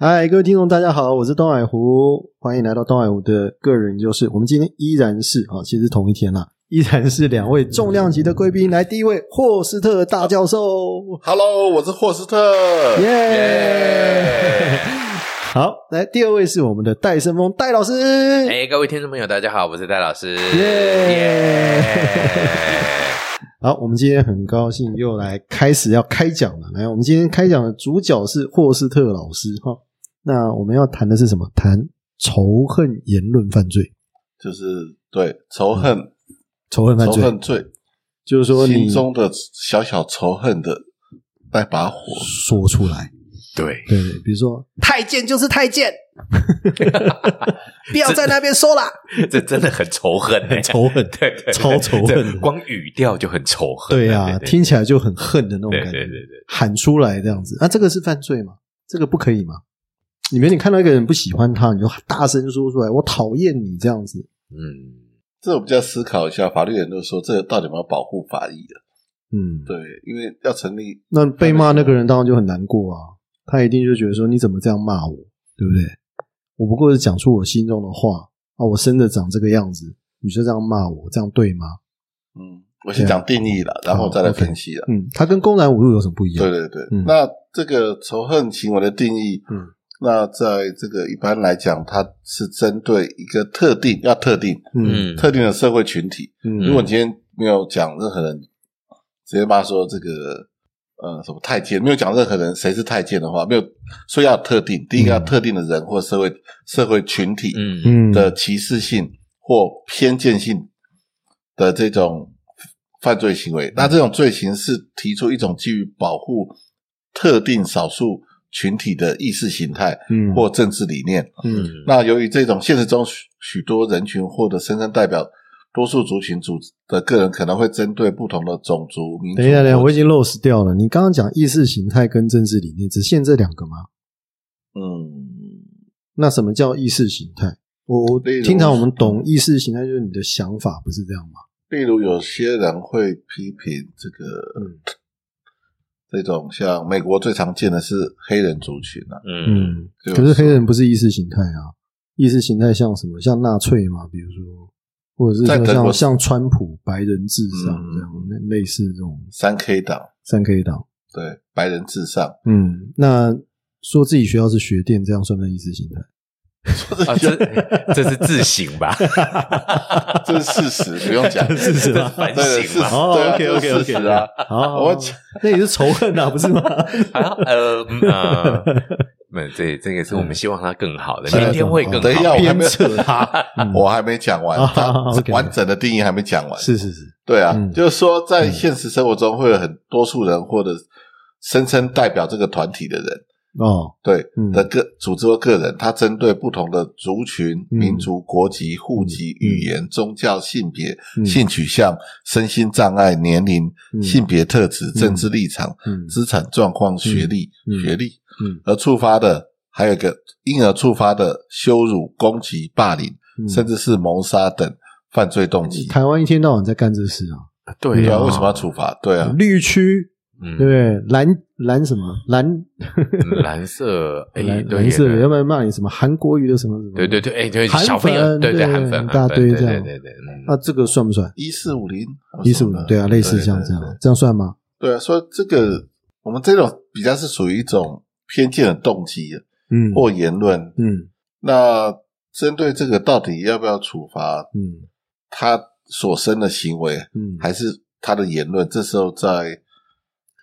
嗨，各位听众，大家好，我是东海湖，欢迎来到东海湖的个人就是。我们今天依然是啊，其实同一天啦，依然是两位重量级的贵宾。来，第一位霍斯特大教授，Hello，我是霍斯特。耶！好，来，第二位是我们的戴胜峰戴老师，哎，各位听众朋友，大家好，我是戴老师。耶！好，我们今天很高兴又来开始要开讲了。来，我们今天开讲的主角是霍斯特老师哈。那我们要谈的是什么？谈仇恨言论犯罪。就是对仇恨、仇仇恨犯罪，恨罪，就是说你心中的小小仇恨的那把火，说出来，对，比如说太监就是太监，不要在那边说啦，这真的很仇恨欸，仇恨，对对，对超仇恨。光语调就很仇恨。对呀、听起来就很恨的那种感觉，对对对，喊出来这样子，那，这个是犯罪吗？这个不可以吗？里面你看到一个人不喜欢他，你就大声说出来，我讨厌你这样子，嗯，这我们就要思考一下，法律人都说这个到底有没有保护法益的？嗯，对，因为要成立，那被骂那个人当然就很难过啊，他一定就觉得说你怎么这样骂我，对不对？我不过是讲出我心中的话啊，我生的长这个样子，你就这样骂我，这样对吗？嗯，我先讲定义了，然后再来分析了。嗯，他跟公然侮辱有什么不一样？对对对，嗯那这个仇恨行为的定义，嗯，那在这个一般来讲，它是针对一个特定，要特定嗯嗯，特定的社会群体。嗯，如果你今天没有讲任何人，直接骂说这个呃什么太监，没有讲任何人谁是太监的话，没有说要特定，第一个要特定的人或社会社会群体嗯。嗯。的歧视性或偏见性的这种犯罪行为，那这种罪行是提出一种基于保护特定少数群体的意识形态嗯。或政治理念。嗯。那由于这种现实中许许多人群或者深深代表多数族群组的个人，可能会针对不同的种族、民族。等一下，等一下，我已经 lost 掉了。你刚刚讲意识形态跟政治理念，只限这两个吗？嗯，那什么叫意识形态？我我经常我们懂意识形态就是你的想法，不是这样吗？例如有些人会批评这个，嗯这种像美国最常见的是黑人族群啊，嗯可是黑人不是意识形态啊，意识形态像什么？像纳粹嘛，比如说，或者是说在德国像像川普白人至上嗯这样，类类似这种三 K 党，三 K 党。对，白人至上，嗯，那说自己学校是学店，这样算不算意识形态？啊，这这是自省吧？这是事实，不用讲，事实吧反对事实省嘛。哦对啊 OK，OK，OK 这是事实啊，好，我那也是仇恨啊，不是吗？还要呃嗯啊，没这这个是我们希望它更好的，嗯明天会更好。等一下我还没鞭策他，嗯我还没讲完，完整的定义还没讲完，是是是，对啊，嗯。就是说，在现实生活中会有很多数人或者声称代表这个团体的人，哦，对嗯。的个组织或个人，他针对不同的族群、嗯民族、国籍、户籍、嗯语言、宗教、性别、嗯。性取向、身心障碍、年龄、嗯。性别特质、政治立场、嗯。资产状况、学历、嗯。学历，嗯而触发的还有一个因而触发的羞辱、攻击、霸凌，嗯甚至是谋杀等犯罪动机。台湾一天到晚在干这事啊，对对啊，啊，为什么要处罚？对啊，绿区嗯对？蓝蓝什么蓝蓝色？哎，蓝对蓝色，对要不然骂你什么韩国语的什么什么？对对对，哎，对韩小朋友，粉对对对韩粉，一大堆这样对对那这个算不算？一四五零，一四五零对啊，类似像这样，这样算吗？对啊，所以这个我们这种比较是属于一种偏见的动机嗯或言论。嗯那针对这个，到底要不要处罚嗯他所生的行为，嗯，还是他的言论？这时候在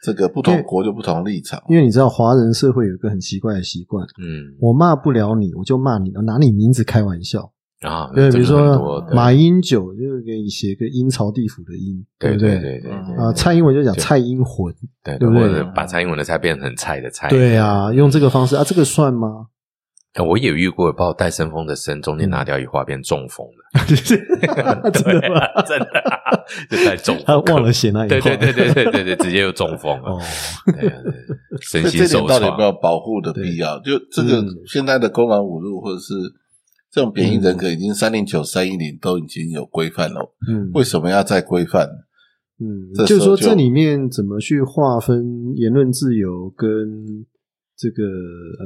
这个不同国就不同立场。因为你知道华人社会有一个很奇怪的习惯，嗯我骂不了你，我就骂你，我拿你名字开玩笑。啊，对，比如说马英九，就是给你写个阴曹地府的阴，不对？对对？对对对。啊，蔡英文就讲蔡英魂，对对不对？或者把蔡英文的菜变成很菜的菜。对啊，用这个方式啊，这个算吗？哎我也遇过，把我带生风的森中间拿掉一画变中风了，真的吗？真的啊，就太中他风，忘了写那一画对对对对对对对，直接就中风了。哦，，对啊对对身所以这心受点到底有没有。保护的必要？就这个嗯。现在的公然侮辱或者是这种贬义人格，已经三零九、三一零都已经有规范了，嗯，为什么要再规范？嗯，就是说这里面怎么去划分言论自由跟这个呃，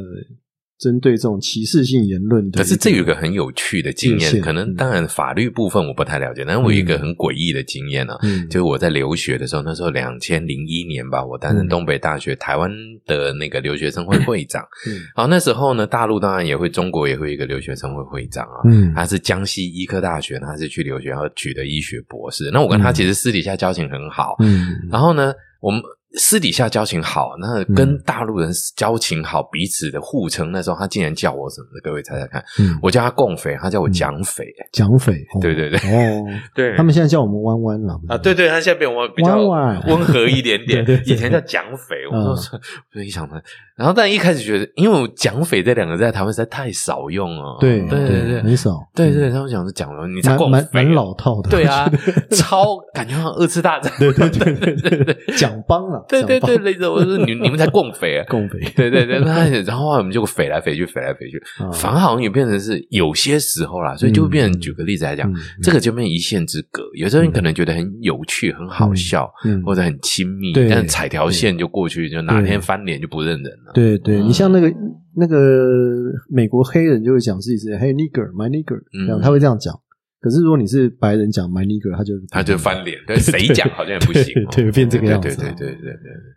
针对这种歧视性言论的？可是这有一个很有趣的经验，可能当然法律部分我不太了解，但是我有一个很诡异的经验呢、啊，嗯就是我在留学的时候，那时候两千零一年吧，我担任嗯东北大学台湾的那个留学生会会长。嗯然后那时候呢，大陆当然也会，中国也会有一个留学生会会长啊。嗯他是江西医科大学，他是去留学，然后取得医学博士。那我跟他其实私底下交情很好，嗯然后呢，我们私底下交情好，那跟大陆人交情好，彼此的互称。那时候他竟然叫我什么的？各位猜猜看，嗯，我叫他共匪，他叫我蒋匪。蒋匪，哦。对对对。哦，对。他们现在叫我们弯弯了啊，对对，他现在变我比较温和一点点。对对，对。以前叫蒋匪，我嗯。说我一想呢，然后但一开始觉得，因为我蒋匪这两个字在台湾实在太少用了，对对对对很少，对对，他们讲是讲了，你才蛮蛮蛮老套的，对啊，超感觉好像二次大战，对对对对 对对，蒋帮了，对对对，类似我说你你们才共匪啊，共匪，对对对，那然后后我们就匪来匪去，匪来匪去，啊。反而好像也变成是有些时候啦，所以就会变成举个例子来讲嗯，这个就变一线之隔。有时候你可能觉得很有趣、很好笑，嗯或者很亲密，对但踩条线就过去，就哪天翻脸就不认人了。对对，嗯你像那个那个美国黑人就会讲自己是 Hey nigger, my nigger，嗯这样他会这样讲。可是如果你是白人讲 my nigger，他就他就翻脸，但 谁讲好像也不行哦，对对变这个样子对对对对对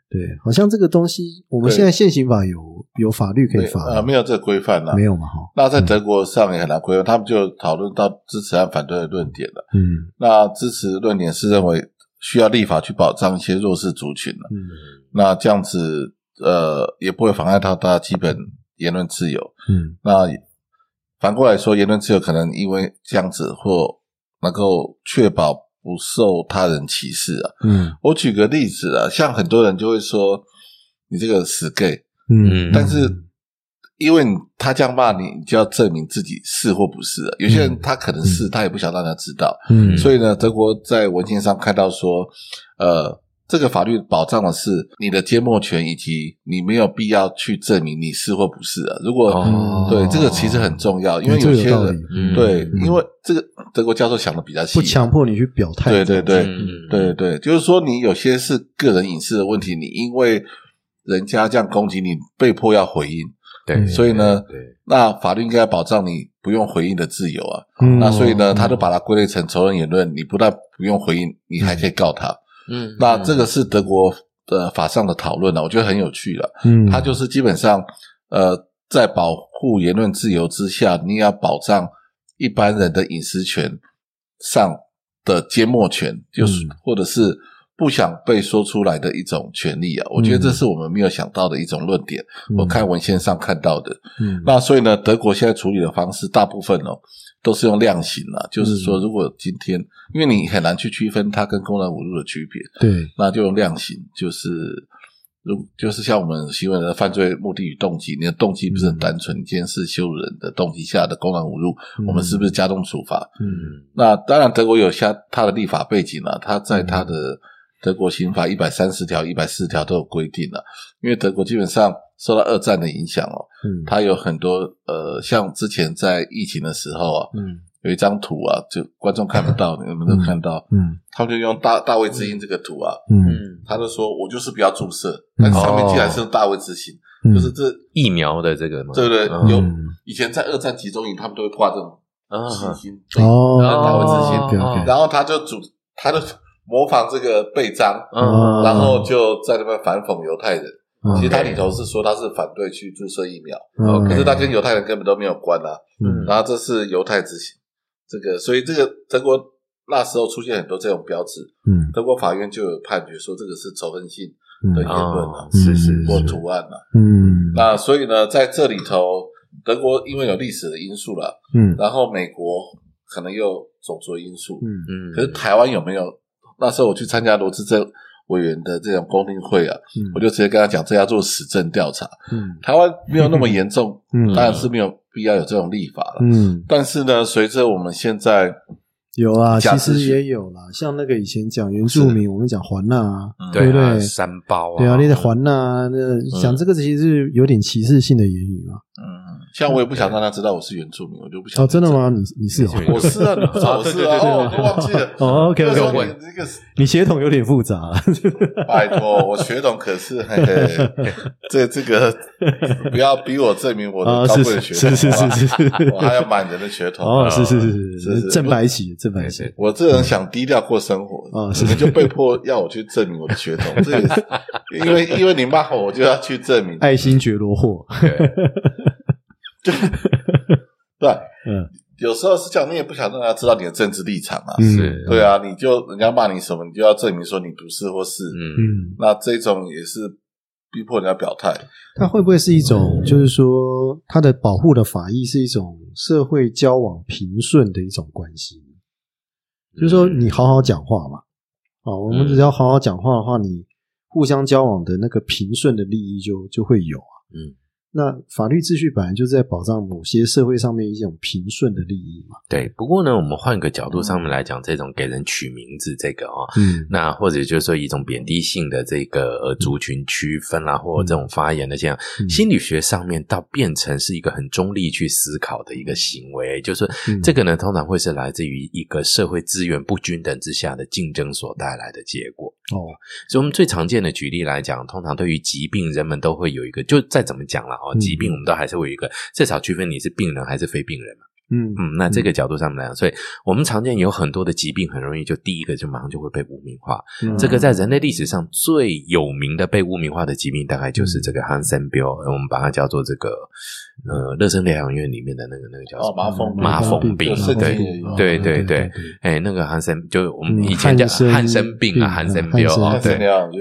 对，对，好像这个东西我们对现在现行法有有法律可以对罚呃，没有这个规范了没。有嘛哈？那在德国上也很难规范，他们就讨论到支持和反对的论点了。嗯那支持论点是认为需要立法去保障一些弱势族群了。嗯那这样子呃也不会妨碍到他基本言论自由。嗯那反过来说，言论自由可能因为这样子或能够确保不受他人歧视啊。嗯我举个例子啊，像很多人就会说你这个死 gay，嗯，但是因为你他这样骂你，你就要证明自己是或不是啊。有些人他可能是，他也不想让人家知道。嗯，所以呢，德国在文件上看到说，呃，这个法律保障的是你的缄默权，以及你没有必要去证明你是或不是啊。如果、哦。对这个其实很重要，因为有些人嗯。对，嗯。因为这个德国教授想的比较细。啊，不强迫你去表态，对对对。嗯。对对，就是说你有些是个人隐私的问题，你因为人家这样攻击你，被迫要回应，对，所以呢，那法律应该保障你不用回应的自由啊。嗯。那所以呢，他就把它归类成仇人言论，你不但不用回应，你还可以告他。嗯那这个是德国的法上的讨论呢，我觉得很有趣了。嗯，它就是基本上，呃，在保护言论自由之下，你也要保障一般人的隐私权上的缄默权，就是、嗯或者是不想被说出来的一种权利啊。我觉得这是我们没有想到的一种论点，嗯我看文献上看到的。嗯那所以呢，德国现在处理的方式，大部分哦都是用量刑啊，就是说，如果今天因为你很难去区分它跟公然侮辱的区别，对，那就用量刑，就是如就是像我们行为人的犯罪目的与动机，你的动机不是很单纯，你今天是羞辱人的动机下的公然侮辱，嗯。我们是不是加重处罚？嗯。那当然，德国有下它的立法背景啊，它在它的德国刑法一百三十条、一百四十条都有规定了、因为德国基本上受到二战的影响哦，嗯。它有很多呃，像之前在疫情的时候啊，嗯。有一张图啊，就观众看不到，你们都看到，嗯。他们就用大大卫之音这个图啊，嗯。嗯，他就说我就是不要注射，但是上面竟然是用大卫之星，嗯，就是这疫苗的这个嘛，对不对？嗯。有嗯以前在二战集中营，他们都会挂这种啊。星星，哦，大卫之星。然后他就主，他就模仿这个背章，哦然后就在那边反讽犹太人。嗯。其实他里头是说他是反对去注射疫苗，嗯。可是他跟犹太人根本都没有关啊。嗯。然后这是犹太之行，这个所以这个德国那时候出现很多这种标志，嗯。德国法院就有判决说这个是仇恨性嗯。的言论啊啊，，是是或，图案啊。嗯。那所以呢，在这里头，德国因为有历史的因素了，嗯。然后美国可能又种族因素，嗯。嗯，可是台湾有没有？那时候我去参加罗志正委员的这种公听会啊，我就直接跟他讲，这要做实证调查。嗯台湾没有那么严重，嗯当然是没有必要有这种立法了。嗯，但是呢，随着我们现在有啊，其实也有啦，像那个以前讲原住民，我们讲环纳啊，嗯对不啊，对？三包啊，对啊，那个环纳，那讲这个其实是有点歧视性的言语嘛。嗯像我也不想让他知道我是原住民，我就不想哦，真的？吗？你你是哦我是啊，你不知道我是啊，哦，我都忘记了。哦，OK OK 候 OK，你这个你血统有点复杂。拜托，我血统可是嘿嘿，这这个不要逼我证明我啊，的高是贵的血统，是是是是是，我还有满人的血统。哦，啊是是是是是是正白旗正白旗，我这人想低调过生活，啊你们就被迫要我去证明我的血统，这也是因为因为你骂我，我就要去证明。爱新觉罗霍，对 对，嗯有时候是这样，你也不想让大家知道你的政治立场啊。嗯是，对啊，你就人家骂你什么，你就要证明说你不是或是。嗯，嗯，那这种也是逼迫人家表态。它会不会是一种，就是说，它的保护的法益是一种社会交往平顺的一种关系？就是说，你好好讲话嘛，啊，我们只要好好讲话的话，你互相交往的那个平顺的利益就就会有啊。嗯，那法律秩序本来就是在保障某些社会上面一种平顺的利益嘛。对。不过呢，我们换个角度上面来讲，这种给人取名字这个啊、嗯那或者就是说一种贬低性的这个呃族群区分啦、或者这种发言的这样，嗯心理学上面倒变成是一个很中立去思考的一个行为，就是嗯这个呢，通常会是来自于一个社会资源不均等之下的竞争所带来的结果。哦，所以，我们最常见的举例来讲，通常对于疾病，人们都会有一个，就再怎么讲了哦，嗯疾病我们都还是会有一个，至少区分你是病人还是非病人嘛。嗯嗯，那这个角度上面来讲，所以我们常见有很多的疾病，很容易就第一个就马上就会被污名化。嗯。这个在人类历史上最有名的被污名化的疾病，大概就是这个汉森病，呃我们把它叫做这个呃热身疗养院里面的那个那个叫什哦，麻风麻风病对对对对对，哎，那个汉森就我们嗯以前叫汉生病啊，汉病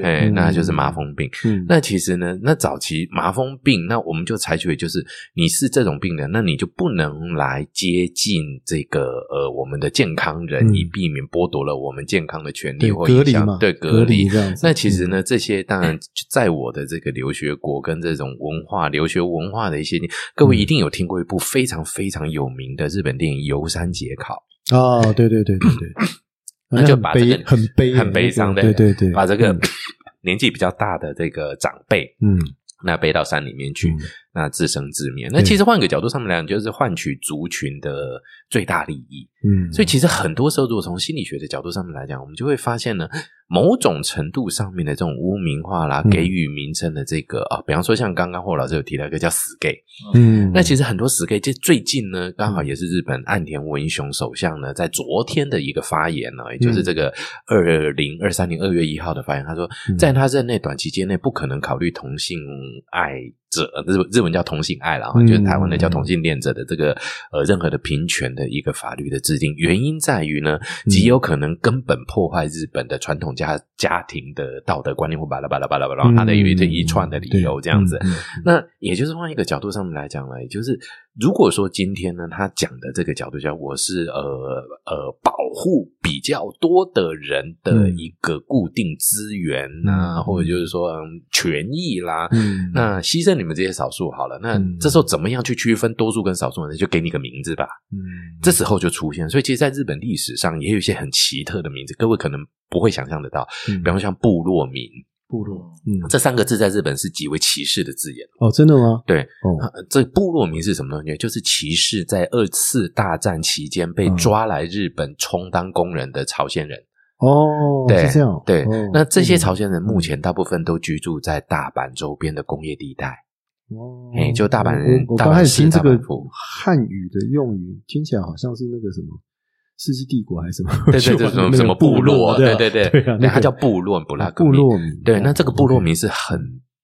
哎，嗯那就是麻风病。嗯。那其实呢，那早期麻风病，那我们就采取的就是你是这种病人，那你就不能来接近这个呃我们的健康人，嗯。以避免剥夺了我们健康的权利对或影隔离嘛，响对隔离。那其实呢，嗯，这些当然在我的这个留学国跟这种文化、留学文化的一些，各位一定有听过一部非常非常有名的日本电影《游山节考》。哦，对对对对对，那就把这个很悲很悲伤的，对对对，把这个嗯。年纪比较大的这个长辈，嗯。那背到山里面去，嗯那自生自灭。那其实换个角度上面来讲，就是换取族群的最大利益。嗯，所以其实很多时候，如果从心理学的角度上面来讲，我们就会发现呢，某种程度上面的这种污名化啦，嗯。给予名称的这个啊，比方说像刚刚霍老师有提到一个叫死 gay，嗯，那其实很多死 gay，这最近呢，刚好也是日本岸田文雄首相呢，在昨天的一个发言呢，也就是这个二零二三年二月一号的发言，他说，嗯。在他任内短期间内不可能考虑同性爱者，日日文叫同性爱啦，嗯就是台湾的叫同性恋者的这个呃任何的平权的一个法律的制定，原因在于呢，极有可能根本破坏日本的传统家家庭的道德观念或巴拉巴拉巴拉巴拉，他的有一这一串的理由这样子。嗯那也就是换一个角度上面来讲呢，也就是如果说今天呢，他讲的这个角度叫我是呃呃保护比较多的人的一个固定资源呐、嗯或者就是说、嗯、权益啦。嗯，那牺牲你们这些少数好了，那嗯这时候怎么样去区分多数跟少数呢？就给你个名字吧。嗯这时候就出现，所以其实，在日本历史上也有一些很奇特的名字，各位可能不会想象得到，嗯比方像部落民部落，嗯，这三个字，在日本是极为歧视的字眼。哦，真的吗？对，哦，啊这部落名是什么东西？就是歧视在二次大战期间被嗯抓来日本充当工人的朝鲜人。哦，对，是这样，对，哦那这些朝嗯鲜人目前大部分都居住在大阪周边的工业地带。哦，哎就大阪人我我刚开始听这个汉语的用语，听起来好像是那个什么世纪帝国还是什么？对 对对，什么什么部落？对对对对啊，那它叫部落，布拉格部落民。对，那这个部落民哦是很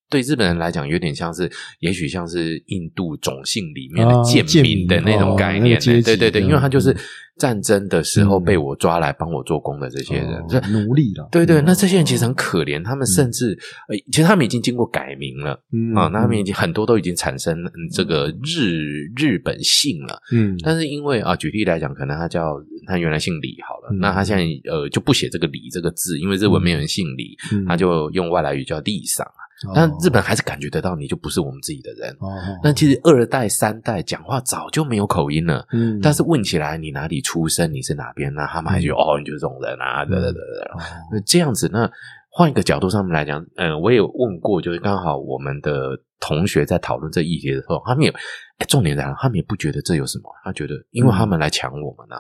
对日本人来讲，有点像是，也许像是印度种姓里面的啊贱贱民的那种哦概念对对对，因为他就是嗯战争的时候嗯被我抓来帮我做工的这些人，奴隶了。对对，嗯那这些人其实很可怜，他们甚至呃，其实他们已经经过改名了嗯啊，那他们已经很多都已经产生嗯这个日日本姓了。嗯，但是因为啊，举例来讲，可能他叫他原来姓李好了，嗯那他现在呃就不写这个李这个字，因为日文没有人姓李，嗯他就用外来语叫李桑啊。哦。但日本还是感觉得到你就不是我们自己的人。哦，那其实二代、三代讲话早就没有口音了，嗯，但是问起来你哪里出生，你是哪边，那他们还觉得、哦，你就是这种人啊，对对对对。哦那这样子，那换一个角度上面来讲，嗯，我也问过，就是刚好我们的同学在讨论这议题的时候，他们也，哎，重点在哪？他们也不觉得这有什么，他觉得因为他们来抢我们呐、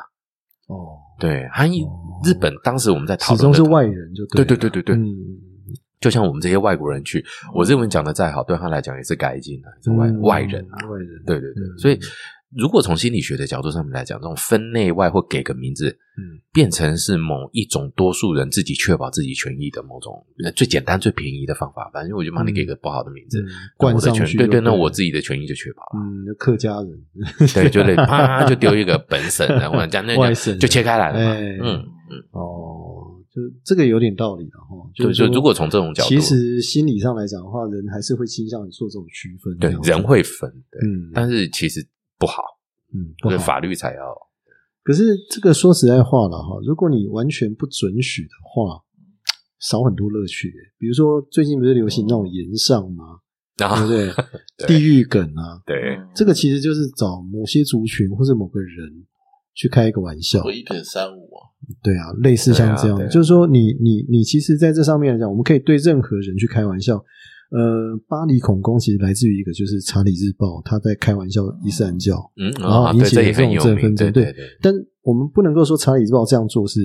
哦，对，他一哦。日本当时我们在讨论始终是外人就对对对对对对，嗯，就像我们这些外国人去，我日文讲的再好，对他来讲也是改进啊，是外、嗯外人啊，外人，对对对，嗯。所以如果从心理学的角度上面来讲，这种分内外或给个名字，嗯。变成是某一种多数人自己确保自己权益的某种呃最简单、最便宜的方法。反正我就帮你给个不好的名字，冠上去权对对，那我自己的权益就确保了。嗯，客家人，对，就得啪就丢一个本省的，或者这样那外省就切开来了嘛。哎。嗯嗯，哦，就这个有点道理了哈。就是如果从这种角度其实心理上来讲的话，人还是会倾向于做这种区分。对人会分，对，嗯，但是其实不好，嗯，不好法律才要可是这个说实在话了哈，如果你完全不准许的话，少很多乐趣。比如说最近不是流行那种言上吗？对不对？对地狱梗啊，对这个其实就是找某些族群或者某个人去开一个玩笑。一点三五啊，对啊，类似像这样，对啊啊。就是说你你你其实在这上面来讲，我们可以对任何人去开玩笑。呃，巴黎恐攻其实来自于一个就是《查理日报》，他在开玩笑伊斯兰教，嗯然后啊，引起了这种这也很有名，振奋对对对对，但我们不能够说《查理日报》这样做是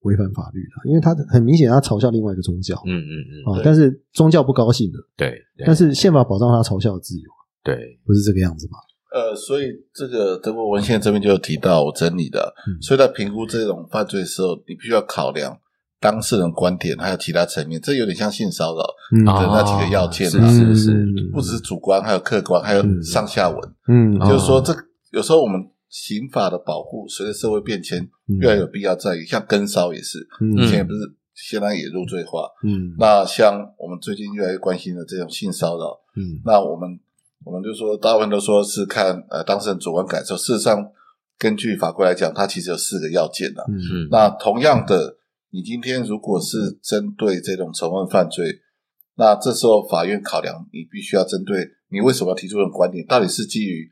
违反法律的，因为他很明显他嘲笑另外一个宗教。嗯嗯嗯，啊，但是宗教不高兴的，对，对。但是宪法保障他嘲笑的自由，对，不是这个样子吗？呃，所以这个德国文献这边就有提到我整理的，嗯所以在评估这种犯罪的时候，你必须要考量当事人观点，还有其他层面，这有点像性骚扰，嗯对那几个要件是啊是是，是不只是主观，还有客观，还有嗯上下文。嗯，哦就是说，这有时候我们刑法的保护随着社会变迁嗯越来越有必要在于，像跟骚也是，嗯以前也不是现在也入罪化。嗯那像我们最近越来越关心的这种性骚扰，嗯那我们我们就说，大部分都说是看呃当事人主观感受，事实上根据法规来讲，它其实有四个要件的、嗯。嗯，那同样的，你今天如果是针对这种仇恨犯罪，那这时候法院考量，你必须要针对你为什么要提出这种观点，到底是基于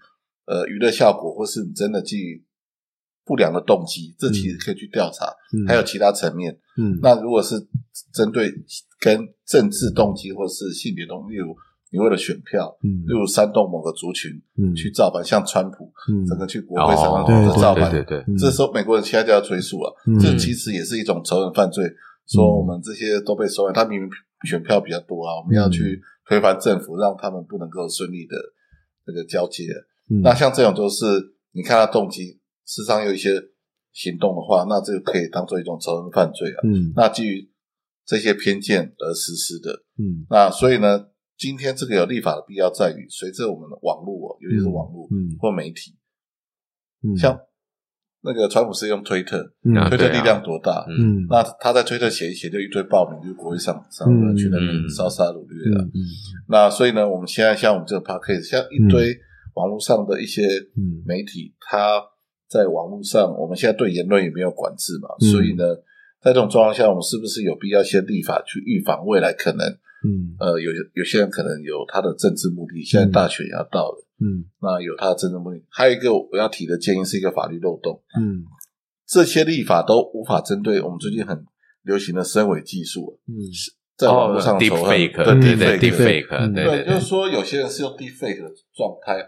呃娱乐效果，或是你真的基于不良的动机，这其实可以去调查。嗯。还有其他层面，嗯。那如果是针对跟政治动机或是性别动机，例如你为了选票，嗯。例如煽动某个族群嗯。去造反，像川普嗯。整个去国会上的造反，对对对，嗯。这时候美国人现在就要追诉了，嗯。这其实也是一种仇人犯罪。说我们这些都被收买，他明明选票比较多啊，我们要去推翻政府，让他们不能够顺利的这个交接。嗯。那像这种就是你看他动机，事实上有一些行动的话，那这个可以当做一种仇人犯罪啊。嗯。那基于这些偏见而实施的，嗯。那所以呢，今天这个有立法的必要在于，随着我们的网络哦，尤其是网络嗯或媒体，嗯。像那个川普是用推特，推特力量多大？嗯。嗯那他在推特写一写，就一堆报名，就是国会上上嗯去那边嗯烧杀掳掠的。嗯嗯。那所以呢，我们现在像我们这个 p a c k a g e 像一堆网络上的一些嗯。媒体，他在网络上，我们现在对言论也没有管制嘛，嗯所以呢，在这种状况下，我们是不是有必要先立法去预防未来可能嗯。呃有有些人可能有他的政治目的，现在大选也要到了，嗯。那有他的政治目的。还有一个我要提的建议是一个法律漏洞，嗯。这些立法都无法针对我们最近很流行的声伪技术，嗯。在网络上哦仇恨，，deepfake，对对对嗯。对对，就是，说有些人是用 deepfake 的状态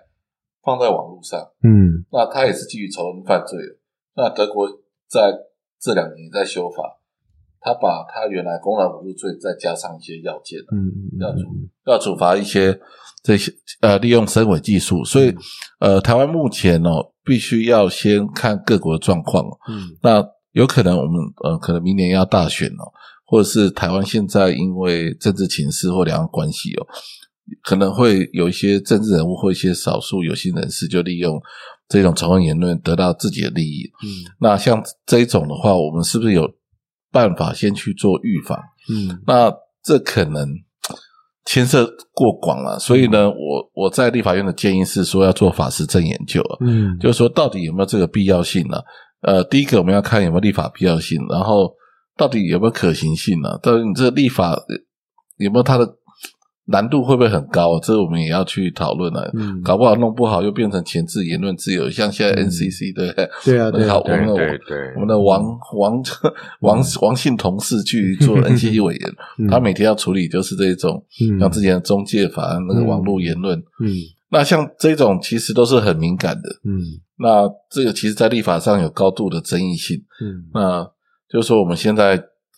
放在网络上，嗯。那他也是基于仇恨犯罪的。那德国在这两年也在修法，他把他原来公然侮辱罪再加上一些要件，嗯要处要处罚一些这些呃利用声伪技术，所以呃台湾目前哦必须要先看各国的状况哦。嗯。那有可能我们呃可能明年要大选哦，或者是台湾现在因为政治情势或两岸关系哦，可能会有一些政治人物或一些少数有心人士就利用这种仇恨言论得到自己的利益。嗯。那像这一种的话，我们是不是有办法先去做预防？嗯。那这可能牵涉过广了，所以呢，我我在立法院的建议是说要做法实证研究啊，嗯。就是说到底有没有这个必要性呢、呃，第一个我们要看有没有立法必要性，然后到底有没有可行性呢、到底你这个立法呃有没有它的难度会不会很高？这个我们也要去讨论了。嗯搞不好弄不好又变成前置言论自由，像现在嗯 NCC 对不对？对啊对啊好，我对们的对对我们的王王王王姓同事去做 NCC 委员，嗯他每天要处理就是这种嗯像之前的中介法那个网络言论。嗯那像这种其实都是很敏感的。嗯那这个其实，在立法上有高度的争议性。嗯那就是说，我们现在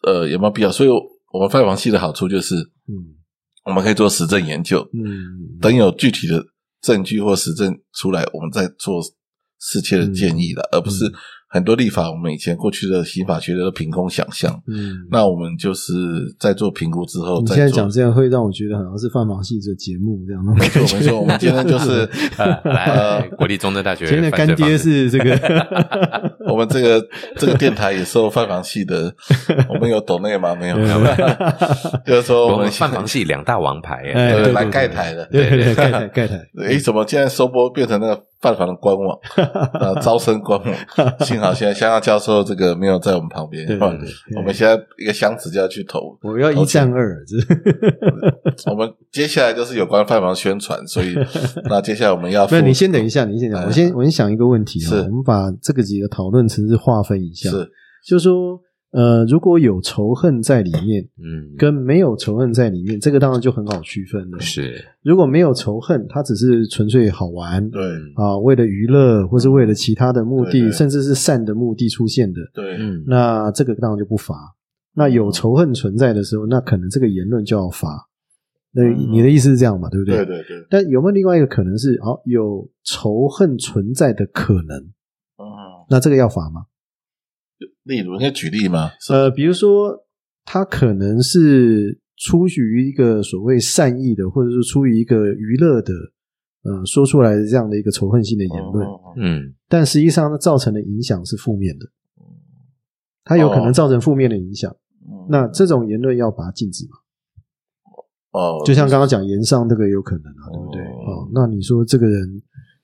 呃有没有必要？所以，我们犯防系的好处就是，嗯我们可以做实证研究，嗯等有具体的证据或实证出来，我们再做适切的建议了，而不是很多立法，我们以前过去的刑法学的都凭空想象。嗯。那我们就是在做评估之后你。现在讲这样，会让我觉得好像是泛盲系这节目这样。没错没错，我们今天就是 呃来国立中正大学今天的干爹是这个，我们这个这个电台也受犯防系的，我们有抖内吗？没有，就是说我们犯防系两大王牌来对对盖台的。对对对，盖台盖台，诶，怎么现在收播变成那个犯法的官网？呃，招生官网。幸好现在香港教授这个没有在我们旁边，对对对对。我们现在一个箱子就要去投。我要一战二，这。我们接下来就是有关犯法宣传，所以 那接下来我们要不是，你先等一下，你先讲，哎。我先我先想一个问题是。啊，我们把这个几个讨论层次划分一下，是。就是说，呃，如果有仇恨在里面，嗯，跟没有仇恨在里面，这个当然就很好区分了。是如果没有仇恨，它只是纯粹好玩，对啊，为了娱乐或是为了其他的目的，对对甚至是善的目的出现的，对，嗯那这个当然就不罚。那有仇恨存在的时候，那可能这个言论就要罚。那嗯你的意思是这样嘛？对不对？对对对，但有没有另外一个可能是，好、有仇恨存在的可能？嗯，那这个要罚吗？例如，你可以举例吗？呃，比如说，他可能是出于一个所谓善意的，或者是出于一个娱乐的，呃，说出来的这样的一个仇恨性的言论，嗯嗯但实际上它造成的影响是负面的，它有可能造成负面的影响。嗯那这种言论要把它禁止嘛？哦，就像刚刚讲言上这个有可能啊，对不对？哦，那你说这个人，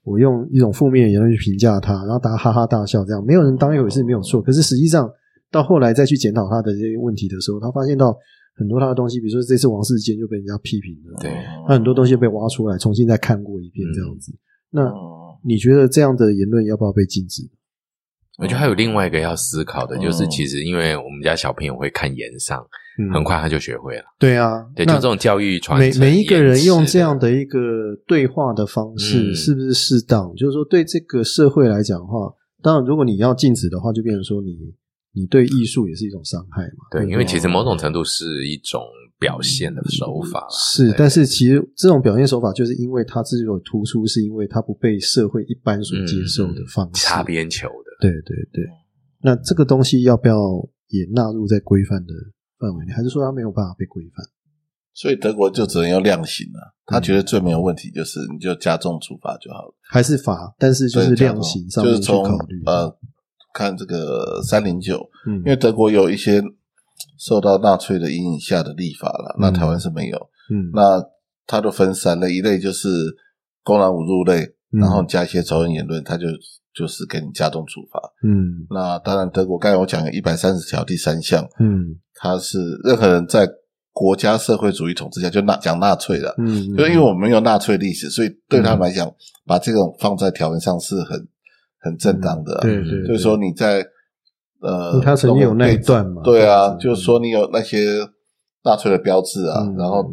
我用一种负面的言论去评价他，然后大家哈哈大笑，这样没有人当一回事没有错。可是实际上到后来再去检讨他的这些问题的时候，他发现到很多他的东西，比如说这次王世坚就被人家批评了，对他很多东西被挖出来，重新再看过一遍这样子。那嗯你觉得这样的言论要不要被禁止？我觉得还有另外一个要思考的，就是嗯其实因为我们家小朋友会看言上，嗯很快他就学会了。对啊，对，就这种教育传承每每一个人用这样的一个对话的方式，嗯是不是适当？就是说，对这个社会来讲的话，当然，如果你要禁止的话，就变成说你你对艺术也是一种伤害嘛。对，不因为其实某种程度是一种表现的手法啦是，但是其实这种表现手法，就是因为它之所以突出，是因为它不被社会一般所接受的方式。嗯擦边球的。对对对，那这个东西要不要也纳入在规范的范围内？还是说它没有办法被规范？所以德国就只能用量刑了。他觉得最没有问题就是你就加重处罚就好了，还是罚？但是就是量刑上面就是从去考虑。呃看这个三零九，嗯，因为德国有一些受到纳粹的阴影下的立法了，那台湾是没有。嗯那它都分三类，一类就是公然侮辱类，嗯然后加一些仇恨言论，它就就是给你加重处罚。嗯。那当然，德国刚才我讲的一百三十条第三项，嗯。它是任何人在国家社会主义统治下就纳讲纳粹的，嗯，就因为我们没有纳粹历史，所以对他们来讲，把这种放在条文上是很很正当的啊、对对，就是说你在呃，他曾经有那一段嘛对啊，就是说你有那些纳粹的标志啊，嗯然后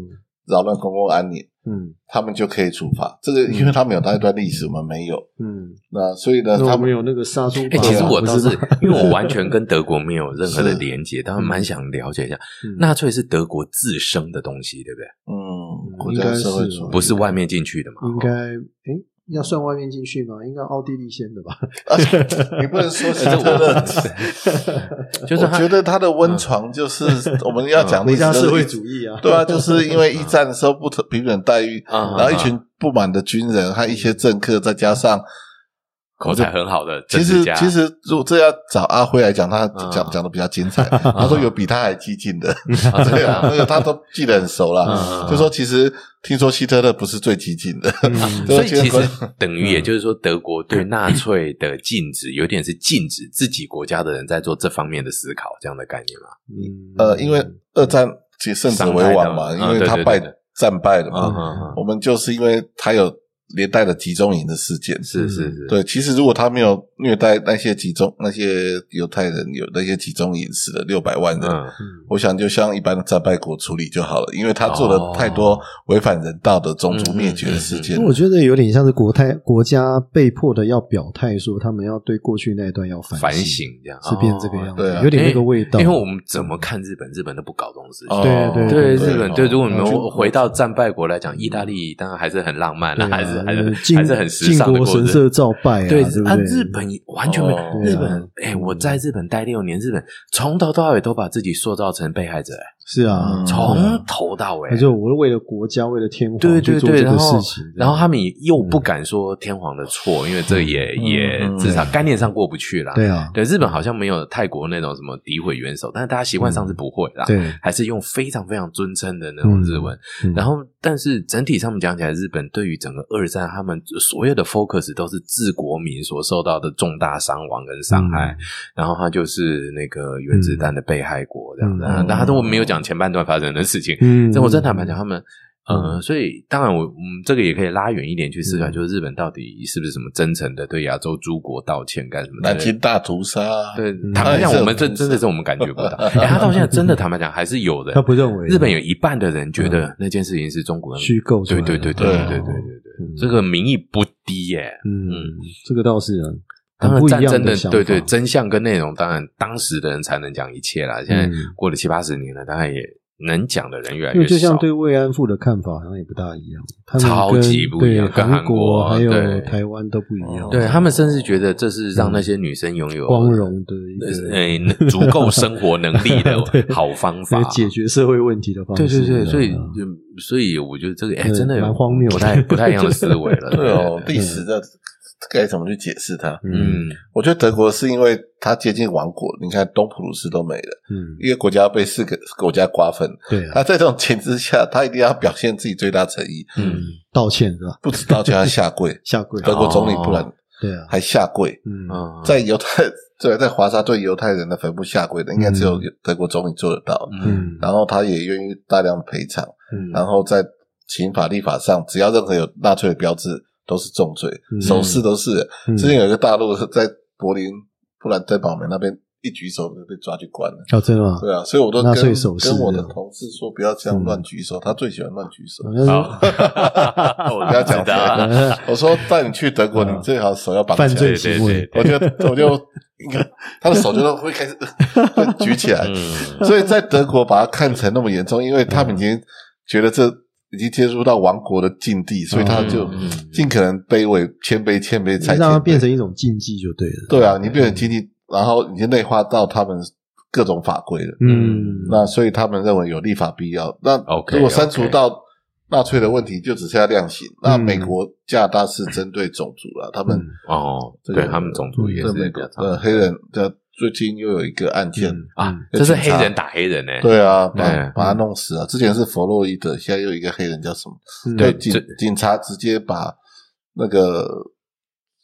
扰乱公共安宁，嗯。他们就可以处罚。这个，因为他们有那一段历史，我们没有。嗯，那所以呢，他们有那个杀猪哎、其实我倒是，因为我完全跟德国没有任何的连接，但是蛮想了解一下，嗯。纳粹是德国自生的东西，对不对？嗯，国应该家社会是哦主义。不是外面进去的嘛？应该诶要算外面进去吗？应该奥地利先的吧？啊你不能说希这特勒，就是我觉得他的温床就是我们要讲国历史就是家社会主义啊，对啊，就是因为一战的时候不平等待遇，啊然后一群不满的军人和一些政客，再加上口才很好的其实其实如果这要找阿辉来讲，他嗯讲讲的比较精彩。他说有比他还激进的，对啊，他都记得很熟了。嗯就说其实听说希特勒不是最激进的，所以其实实 等于也就是说，德国对纳粹的禁止，有点是禁止自己国家的人在做这方面的思考，这样的概念嘛？嗯呃，因为二战其实胜者为王嘛，因为他败战败了嘛。我们就是因为他有连带的集中营的事件，是是是，对。其实如果他没有虐待那些集中那些犹太人，有那些集中营死了六百万人，嗯，我想就像一般的战败国处理就好了，因为他做了太多违反人道的种族灭绝的事件。我觉得有点像是国泰国家被迫的要表态，说他们要对过去那一段要反反省，这样。是变这个样子，对啊。有点那个味道。因为我们怎么看日本，日本都不搞这种事情。哦对对对。日本，对，如果你们就回到战败国来讲，意大利当然还是很浪漫了，啊。还是还是还是很时靖国尚的过日子神社照拜啊，对啊，对不对？日本完全没有。哦日本，哎，我在日本待六年，日本从头到尾都把自己塑造成被害者，哎是啊，嗯从头到尾他。就我是为了国家，为了天皇对对对，然后事情，然后他们又不敢说天皇的错，因为这也嗯也嗯至少概念上过不去啦。对啊，对，日本好像没有泰国那种什么诋毁元首，但是大家习惯上是不会啦，对，还是用非常非常尊称的那种日文。嗯然后，但是整体上面讲起来，日本对于整个二在他们所有的 focus 都是治国民所受到的重大伤亡跟伤害，然后他就是那个原子弹的被害国这样子。那他都没有讲前半段发生的事情。嗯，那我真坦白讲，他们，呃，所以当然我，嗯，这个也可以拉远一点去思考，就是日本到底是不是什么真诚的对亚洲诸国道歉干什么？南京大屠杀，对，坦白讲，我们这真的是我们感觉不到。他到现在真的坦白讲，还是有人，他不认为日本有一半的人觉得那件事情是中国人虚构。对对对对对对对。这个民意不低耶。嗯嗯，这个倒是啊，当然，战争的对对真相跟内容，当然当时的人才能讲一切啦。现在嗯过了七八十年了，当然也能讲的人越来越少。就像对慰安妇的看法好像也不大一样，他们超跟级不一样对跟韩韩国还有台湾都不一样，对他们甚至觉得这是让那些女生拥有光荣的一足够生活能力的 好方法。解决社会问题的方式。对对对，所以所以我觉得这个哎，真的有蛮荒谬的不太不太一样的思维了。对哦，历史的该怎么去解释它？嗯，我觉得德国是因为它接近亡国，你看东普鲁士都没了，嗯，一个国家被四个国家瓜分，对啊，他在这种情之下，他一定要表现自己最大诚意，嗯，道歉是吧？不止道歉，要下跪，下跪，德国总理哦不然对啊，还下跪，嗯。嗯。在犹太对在华沙对犹太人的坟墓下跪的，应该只有德国总理做得到。嗯。然后他也愿意大量赔偿，嗯。然后在刑法立法上，只要任何有纳粹的标志都是重罪，嗯。手势都是。嗯。之前有一个大陆在柏林布兰登堡门那边一举手就被抓去关了。哦，真的吗？对啊，所以我都跟跟我的同事说，不要这样乱举手，他最喜欢乱举手。好。我不要讲知道呃我说带你去德国，你最好手要绑起来。犯罪对行为，我就我就应该他的手就会开始 会举起来，嗯。所以在德国把它看成那么严重，因为他们已经觉得这已经接触到亡国的境地，所以他就嗯尽可能卑微、谦卑、谦卑才让它变成一种禁忌就对了。对啊，你变成禁忌，然后已经内化到他们各种法规了。嗯，那所以他们认为有立法必要。那 OK，如果删除到纳粹的问题，就只剩下量刑。那美国、加拿大是针对种族了，他们嗯哦，这个对他们种族也是在美国呃黑人的最近又有一个案件，嗯啊，这是黑人打黑人呢。对啊，把对把他弄死了。之前是弗洛伊德，现在又有一个黑人叫什么？嗯对，警警察直接把那个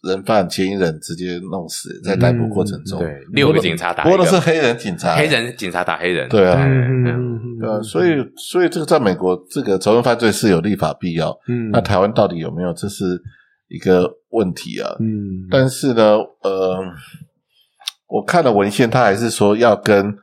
人犯嫌疑人直接弄死，在逮捕过程中，对，六个警察打不过都是黑人警察，黑人警察打黑人，对啊嗯嗯嗯对啊，所以所以这个在美国，这个仇恨犯罪是有立法必要。嗯，那台湾到底有没有？这是一个问题啊。嗯，但是呢，呃，我看了文献，他还是说要跟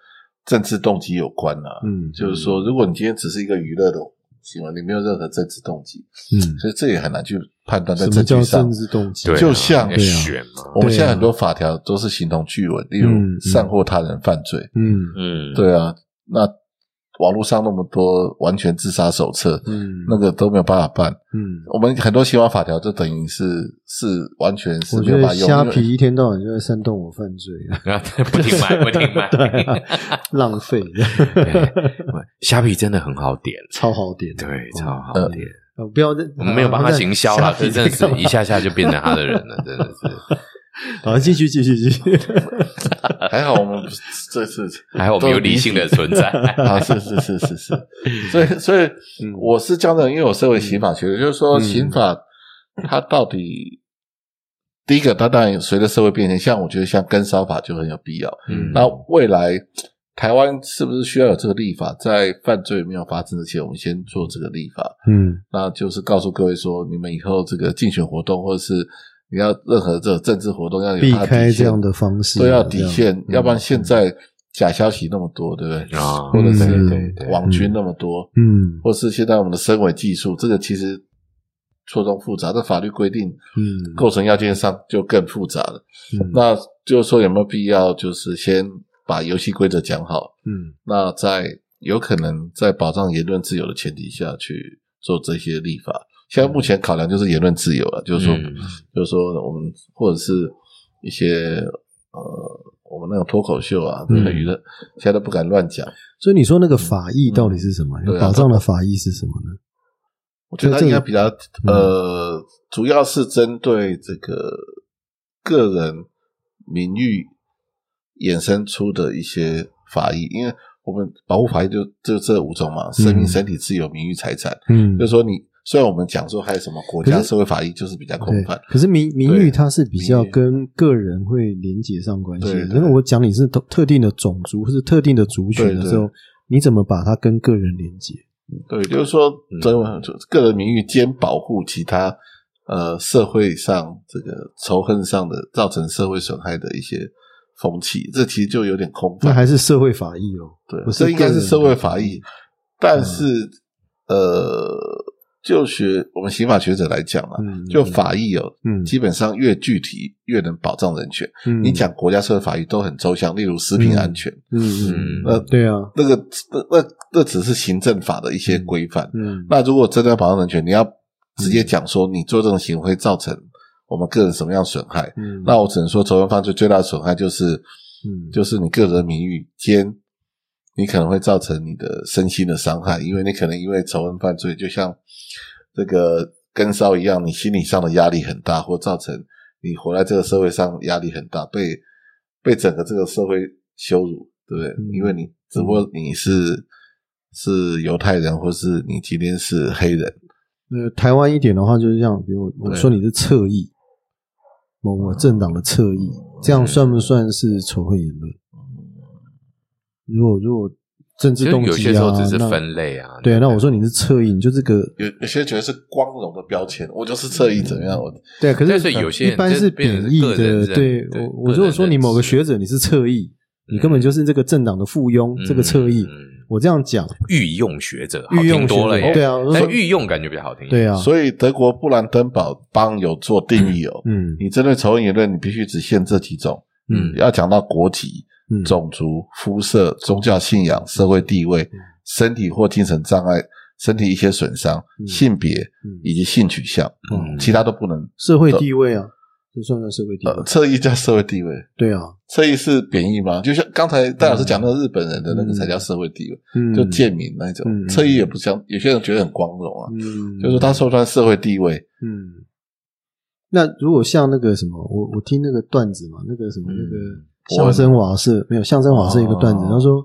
政治动机有关啊。嗯就是说，如果你今天只是一个娱乐的行为，你没有任何政治动机，嗯，所以这也很难去判断在什么叫证据上政。治动机？就像选嘛，我们现在很多法条都是形同具文，例如善或他人犯罪。嗯嗯，对啊，那网络上那么多完全自杀手册，嗯，那个都没有办法办。嗯，我们很多刑法法条就等于是是完全是我觉得没有办法用。虾皮一天到晚就在煽动我犯罪，不停买，不停买。对啊，浪费，对虾皮真的很好点，超好点，对，超好呃点。呃，不要我们没有帮他行销了，虾皮可是真的是一下下就变成他的人了，真的是。好，继续继续继续，还好我们不是这次还好我们有理性的存在。啊，是是是是是，所以所以嗯。我是这样的，因为我身为刑法学的，就是说嗯。刑法它到底第一个，它当然随着社会变迁，像我觉得像跟烧法就很有必要。嗯。那未来台湾是不是需要有这个立法？在犯罪没有发生之前，我们先做这个立法，嗯。那就是告诉各位说，你们以后这个竞选活动或者是你要任何这个政治活动要有避开这样的方式都要底线，要不然现嗯在假消息那么多，对不对？啊或者是嗯对对网军那么多，嗯或是现在我们的升维技术，这个其实错综复杂，这法律规定嗯构成要件上就更复杂了。嗯那就是说有没有必要，就是先把游戏规则讲好，嗯那在有可能在保障言论自由的前提下去做这些立法。现在目前考量就是言论自由了，就是说，嗯就是说我们或者是一些呃，我们那种脱口秀啊，这个娱乐，现在都不敢乱讲。所以你说那个法益到底是什么？保障的法益是什么呢？我觉得应该比较呃，主要是针对这个个人名誉衍生出的一些法益，因为我们保护法益就就这五种嘛，生命、身体、自由、名誉、财产。嗯就是说你，虽然我们讲说还有什么国家社会法益，就是比较空对泛。，可是名名誉它是比较跟个人会连结上关系的。对对因为我讲你是特特定的种族或是特定的族群的时候，你怎么把它跟个人连接？对，就是说个人名誉兼保护其他呃社会上这个仇恨上的造成社会损害的一些风气，这其实就有点空泛。那还是社会法益哦。对不，是这应该是社会法益，但是、呃，就学我们刑法学者来讲嘛，嗯就法益哦，嗯。基本上越具体越能保障人权。嗯。你讲国家社会法益都很抽象，例如食品安全，嗯嗯嗯那对啊，那个那那那只是行政法的一些规范。嗯。那如果真的要保障人权，你要直接讲说你做这种行为会造成我们个人什么样损害，嗯。那我只能说仇恨犯罪最大的损害就是，嗯。就是你个人名誉兼你可能会造成你的身心的伤害，因为你可能因为仇恨犯罪，就像这个根烧一样，你心理上的压力很大，或造成你活在这个社会上压力很大，被被整个这个社会羞辱，对不对？嗯因为你只不过你是是犹太人，或是你今天是黑人，那台湾一点的话，就是像比如我对说你是侧翼，某某政党的侧翼，这样算不算是仇恨言论？如果如果政治动机啊，有些时候只是那分类啊。对，啊那我说你是侧翼，你就这个有有些觉得是光荣的标签，我就是侧翼怎么样？我对，可但是是有些人一般是贬义的。对对我，我如果说你某个学者你是侧翼，你根本就是这个政党的附庸，这个侧翼。嗯我这样讲，御用学者，好御用听多了对啊御用感觉比较好听。对啊，所以德国布兰登堡邦有做定义哦，嗯你针对仇恨言论，你必须只限这几种。嗯要讲到国籍、嗯种族、肤色、宗教信仰、社会地位、身体或精神障碍、身体一些损伤、嗯。性别嗯。以及性取向，嗯。其他都不能。社会地位啊，这算不算社会地位？呃，？侧翼叫社会地位，对啊，侧翼是贬义吗？就像刚才戴老师讲到日本人的那个嗯才叫社会地位，嗯，就贱民那种嗯。侧翼也不像有些人觉得很光荣啊，嗯，就是他受到社会地位，嗯，那如果像那个什么，我我听那个段子嘛，那个什么嗯那个相声瓦舍没有相声瓦舍一个段子，哦他说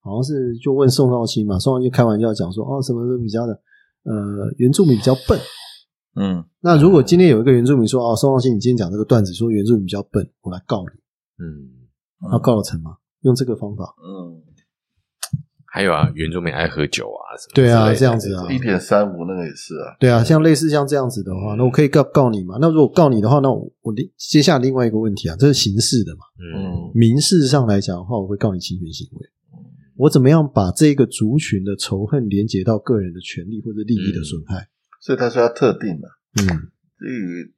好像是就问宋少卿嘛，宋少卿开玩笑讲说哦什么是比较的呃原住民比较笨。嗯，那如果今天有一个原住民说哦宋少卿你今天讲这个段子说原住民比较笨，我来告你，嗯，他告得成吗？用这个方法？嗯，还有啊，原住民爱喝酒啊，什么对啊这样子啊一点三五那个也是啊，对啊，像类似像这样子的话，那我可以告告你嘛？那如果告你的话，那我我另接下来另外一个问题啊，这是刑事的嘛？嗯嗯民事上来讲的话，我会告你侵权行为。我怎么样把这个族群的仇恨连接到个人的权利或者利益的损害？所以他说要特定的，嗯至于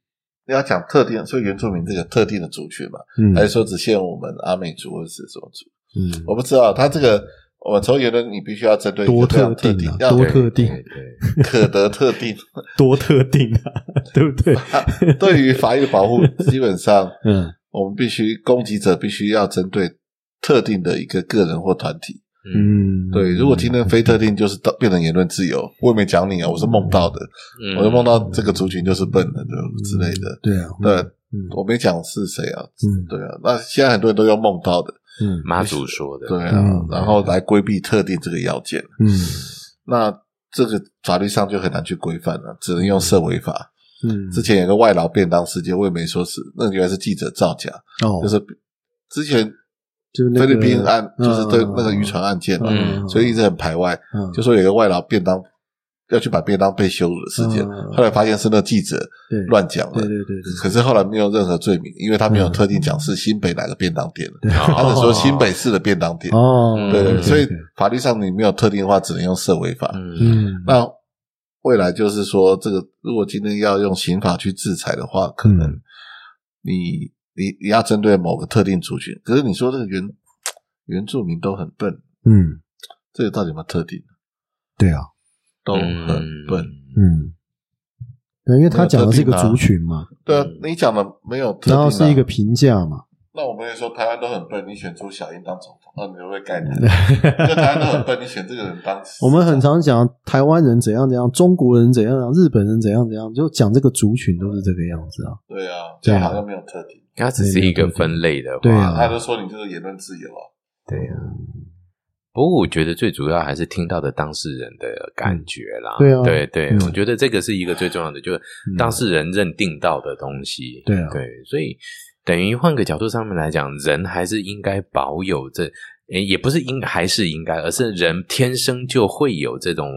你要讲特定，所以原住民这个特定的族群嘛，嗯还是说只限我们阿美族或者是什么族？嗯，我不知道，他这个我们从言论你必须要针对多特定要多特定，可得特定。多特定啊，对不对？对于法律保护，基本上嗯我们必须攻击者必须要针对特定的一个个人或团体。嗯，对，如果今天非特定，就是到变成言论自由。我也没讲你啊，我是梦到的，嗯我就梦到这个族群就是笨的，对之类的。对啊，对，嗯我没讲是谁啊。嗯对啊，那现在很多人都用梦到的，嗯妈祖说的，对啊嗯，然后来规避特定这个要件。嗯。那这个法律上就很难去规范了，只能用涉违法。嗯，之前有个外劳便当事件，我也没说是，那原来是记者造假，哦，就是之前就那个菲律宾案，就是这嗯那个渔船案件嘛，嗯。所以一直很排外，嗯。就说有个外劳便当要去把便当被羞辱的事件，嗯。后来发现是那记者对。乱讲的对，对对对，可是后来没有任何罪名，因为他没有嗯特定讲是新北哪个便当店，对。他只说新北市的便当店，哦，对所以法律上你没有特定的话，只能用涉违法。那未来就是说，这个如果今天要用刑法去制裁的话，可能嗯。你你你要针对某个特定族群，可是你说这个原 原住民都很笨，嗯，这个到底有没有特定？对啊，都很笨。嗯，对，因为他讲的是一个族群嘛，对啊嗯，你讲的没有特、啊，然后是一个评价嘛，那我们也说台湾都很笨，你选出小英当总统，那你会不会盖台？就台湾都很笨，你选这个人当，我们很常讲台湾人怎样怎样，中国人怎样怎样，日本人怎样怎样，就讲这个族群都是这个样子啊。对啊，对啊这样好像没有特定。它只是一个分类的话，对啊他都说你这个言论自由啊，对啊。不过我觉得最主要还是听到的当事人的感觉啦。对啊对对，嗯我觉得这个是一个最重要的，就是当事人认定到的东西。对啊对，所以等于换个角度上面来讲，人还是应该保有这，也不是应还是应该，而是人天生就会有这种。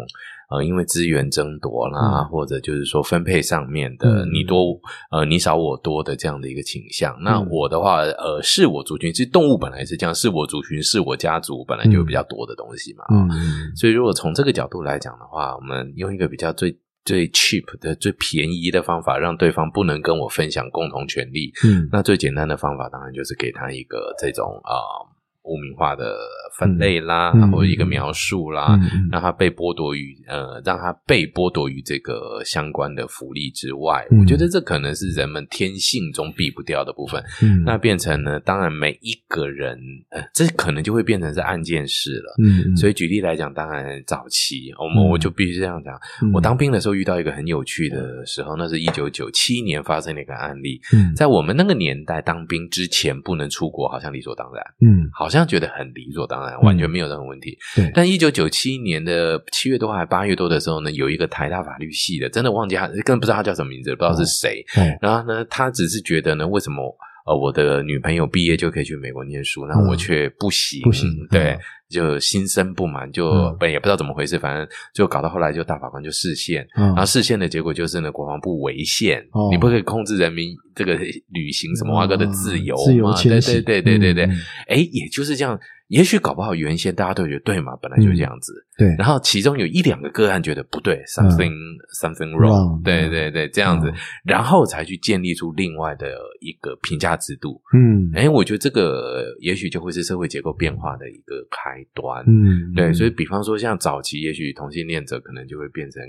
呃，因为资源争夺啦，嗯或者就是说分配上面的嗯你多呃你少我多的这样的一个倾向。那嗯我的话，呃，是我族群，其实动物本来是这样，是我族群，是我家族本来就有比较多的东西嘛。嗯，所以如果从这个角度来讲的话，我们用一个比较最最 cheap 的、最便宜的方法，让对方不能跟我分享共同权利。嗯那最简单的方法，当然就是给他一个这种啊、呃污名化的分类啦，嗯或者一个描述啦。嗯让他被剥夺于呃，让他被剥夺于这个相关的福利之外，嗯我觉得这可能是人们天性中避不掉的部分。嗯那变成呢，当然每一个人，呃，这可能就会变成是案件式了。嗯，所以举例来讲，当然早期我们嗯我就必须这样讲。嗯我当兵的时候遇到一个很有趣的时候，那是一九九七年发生的一个案例。嗯在我们那个年代，当兵之前不能出国，好像理所当然，嗯好像觉得很理所当然，完全没有任何问题。对但一九九七年的七月多还八月多的时候呢，有一个台大法律系的，真的忘记他，根本不知道他叫什么名字，不知道是谁。哦然后呢，他只是觉得呢，为什么呃我的女朋友毕业就可以去美国念书，那嗯我却不行？不行对嗯，就心生不满，就嗯。本也不知道怎么回事，反正就搞到后来就大法官就释宪，嗯。然后释宪的结果就是呢，国防部违宪，哦。你不可以控制人民这个旅行什么哇哥的自由嘛，自由对对对对对对嗯嗯，哎，也就是这样。也许搞不好原先大家都觉得对嘛，本来就这样子，对，然后其中有一两个个案觉得不对，something、something Wrong，wrong，对嗯。对对，这样子，嗯。然后才去建立出另外的一个评价制度。嗯。哎，我觉得这个也许就会是社会结构变化的一个开端。嗯对，所以比方说像早期，也许同性恋者可能就会变成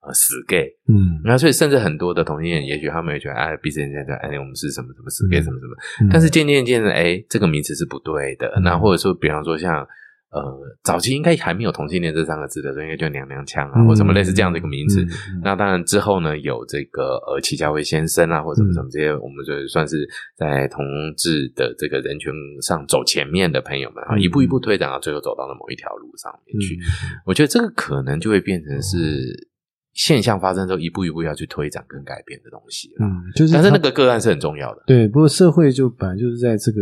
呃死 gay，嗯。那所以甚至很多的同性恋，也许他们也觉得哎，彼此之间的哎，我们是什么什么死 gay 嗯。什么什么，嗯。但是渐渐渐的，哎，这个名词是不对的。嗯。那或者说，比方说像呃，早期应该还没有同性恋这三个字的时候，应该叫娘娘腔啊，嗯或什么类似这样的一个名词。嗯嗯那当然之后呢，有这个呃齐家威先生啊，或什么什么这些，我们就算是在同志的这个人群上走前面的朋友们啊，嗯一步一步推展到最后走到了某一条路上面去。我觉得这个可能就会变成是现象发生之后，一步一步要去推展跟改变的东西了。嗯，就是但是那个个案是很重要的。对，不过社会就本来就是在这个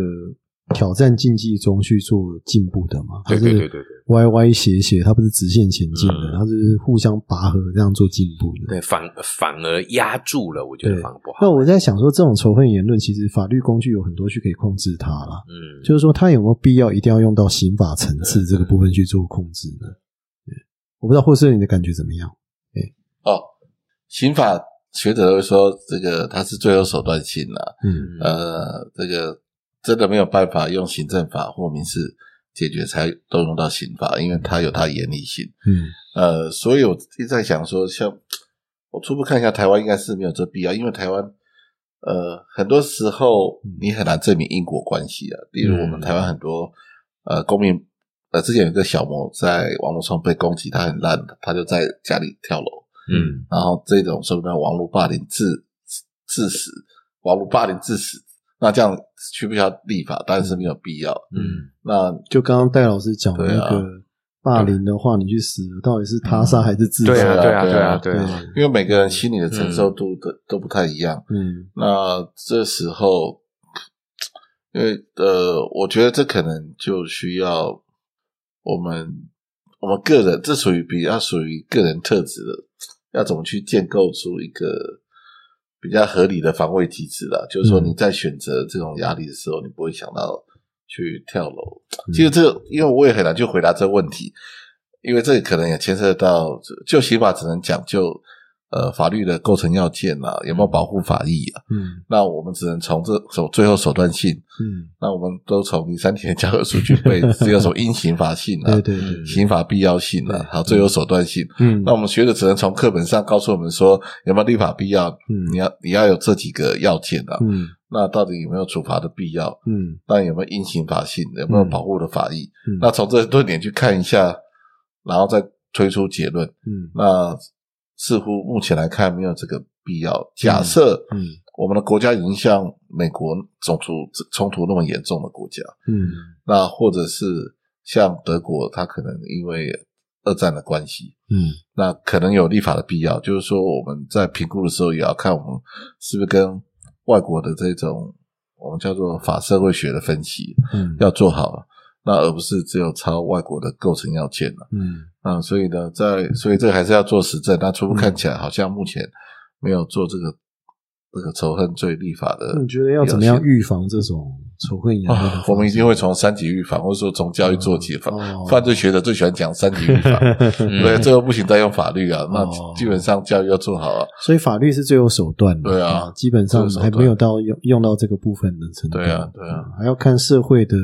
挑战竞技中去做进步的嘛，它对是对对对对。歪歪斜斜，它不是直线前进的，嗯。它是互相拔河这样做进步的。对，反反而压住了，我觉得反而不好。那我在想说，这种仇恨言论，其实法律工具有很多去可以控制它啦。嗯，就是说，它有没有必要一定要用到刑法层次这个部分去做控制呢？对。我不知道霍斯你的感觉怎么样？哦，刑法学者会说这个它是最有手段性啦、嗯。呃，这个真的没有办法用行政法或民事解决，才都用到刑法，因为它有它严厉性。嗯。呃，所以我一直在想说，像我初步看一下，台湾应该是没有这必要，因为台湾呃很多时候你很难证明因果关系啊。例如我们台湾很多呃公民，呃之前有一个小模在网络上被攻击，他很烂，他就在家里跳楼，嗯。然后这种说不定网络霸凌致致死，网络霸凌致死，那这样需不需要立法？当然是没有必要。嗯，那就刚刚戴老师讲的那个霸凌的话，你去死了，到底是他杀还是自杀？对啊，对啊，对啊对啊，对啊，因为每个人心理的承受度都、都不太一样，嗯。那这时候因为呃，我觉得这可能就需要我们我们个人，这属于比较属于个人特质的，要怎么去建构出一个比较合理的防卫机制了。就是说你在选择这种压力的时候，你不会想到去跳楼。其实这个，因为我也很难去回答这个问题，因为这可能也牵涉到就刑法只能讲究。呃，法律的构成要件啊，有没有保护法益啊？嗯，那我们只能从这手最后手段性。嗯，那我们都从第三条教科书去背，只有什么因刑法性啊？对对对，刑法必要性啊，还有最后手段性。嗯，那我们学者只能从课本上告诉我们说，有没有立法必要？嗯，你要你要有这几个要件啊。嗯，那到底有没有处罚的必要？嗯，那有没有因刑法性？有没有保护的法益？嗯那从这论点去看一下，然后再推出结论。嗯那似乎目前来看没有这个必要。假设嗯我们的国家已经像美国种族冲突那么严重的国家，嗯那或者是像德国，它可能因为二战的关系，嗯那可能有立法的必要。就是说，我们在评估的时候也要看我们是不是跟外国的这种我们叫做法社会学的分析嗯要做好，那而不是只有抄外国的构成要件了。嗯啊，所以呢，在所以这个还是要做实证。那初步看起来好像目前没有做这个这个仇恨罪立法的。那你觉得要怎么样预防这种仇恨？我们一定会从三级预防，或者说从教育做起。犯哦犯罪学者最喜欢讲三级预防，嗯对，这个不行再用法律啊。那哦基本上教育要做好啊。所以法律是最有手段的，对啊基本上还没有到用用到这个部分的程度。对啊对啊嗯，还要看社会的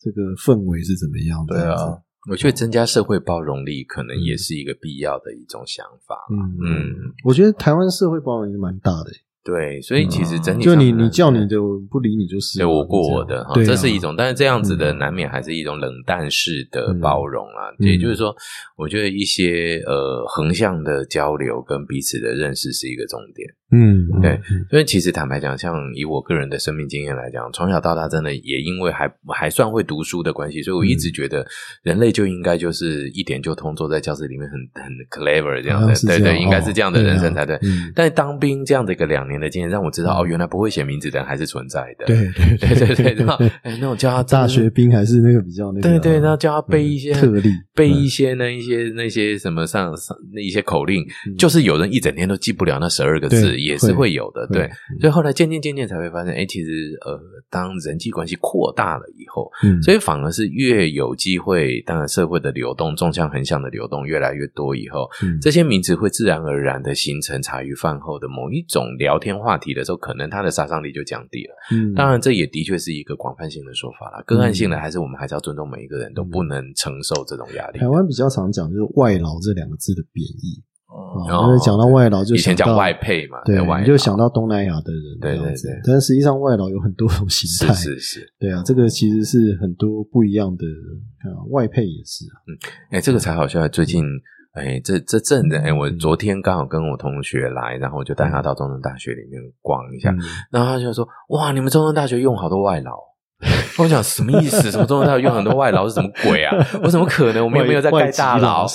这个氛围是怎么样的。对啊，我觉得增加社会包容力，可能也是一个必要的一种想法。嗯嗯，我觉得台湾社会包容力蛮大的，对，所以其实整体就你你叫你的，我不理你就是我过我的哈，这是一种，但是这样子的嗯。难免还是一种冷淡式的嗯。包容啊。嗯。也就是说，我觉得一些呃横向的交流跟彼此的认识是一个重点。嗯，嗯对嗯因为其实坦白讲，像以我个人的生命经验来讲，从小到大真的也因为还还算会读书的关系，所以我一嗯直觉得人类就应该就是一点就通，坐在教室里面很很 clever 这样的，对对，应该是这样的哦人生才对但当兵这样的一个两年的经验，让我知道哦，原来不会写名字的人还是存在的。对对 对。对对，哎，那种叫他大学兵还是那个比较那个，对对，那叫他背一些嗯特例背一些那一些那些什么上上那一些口令，就是有人一整天都记不了那十二个字，对也是会有的。对，嗯所以后来渐渐渐渐才会发现，哎，其实呃，当人际关系扩大了以后，嗯，所以反而是越有机会，当然社会的流动，纵向横向的流动越来越多以后，嗯这些名词会自然而然的形成茶余饭后的某一种聊天话题的时候，可能它的杀伤力就降低了。嗯当然，这也的确是一个广泛性的说法啦。个案性的，还是我们还是要尊重每一个人都不能承受这种压力台。湾比较常讲就是外劳这两个字的贬义因为讲到外劳就以前讲外配嘛，对，外你就想到东南亚的人对对对。但实际上外劳有很多种形是态，是是，对啊，这个其实是很多不一样的啊，外配也是啊，哎，这个才好笑。最近，哎，这这阵子，哎，我昨天刚好跟我同学来，然后我就带他到中正大学里面逛一下，嗯。然后他就说：“哇，你们中正大学用好多外劳。” 我想什么意思？什么中文大学用很多外劳是什么鬼啊？我怎么可能？我们又没有在盖大楼？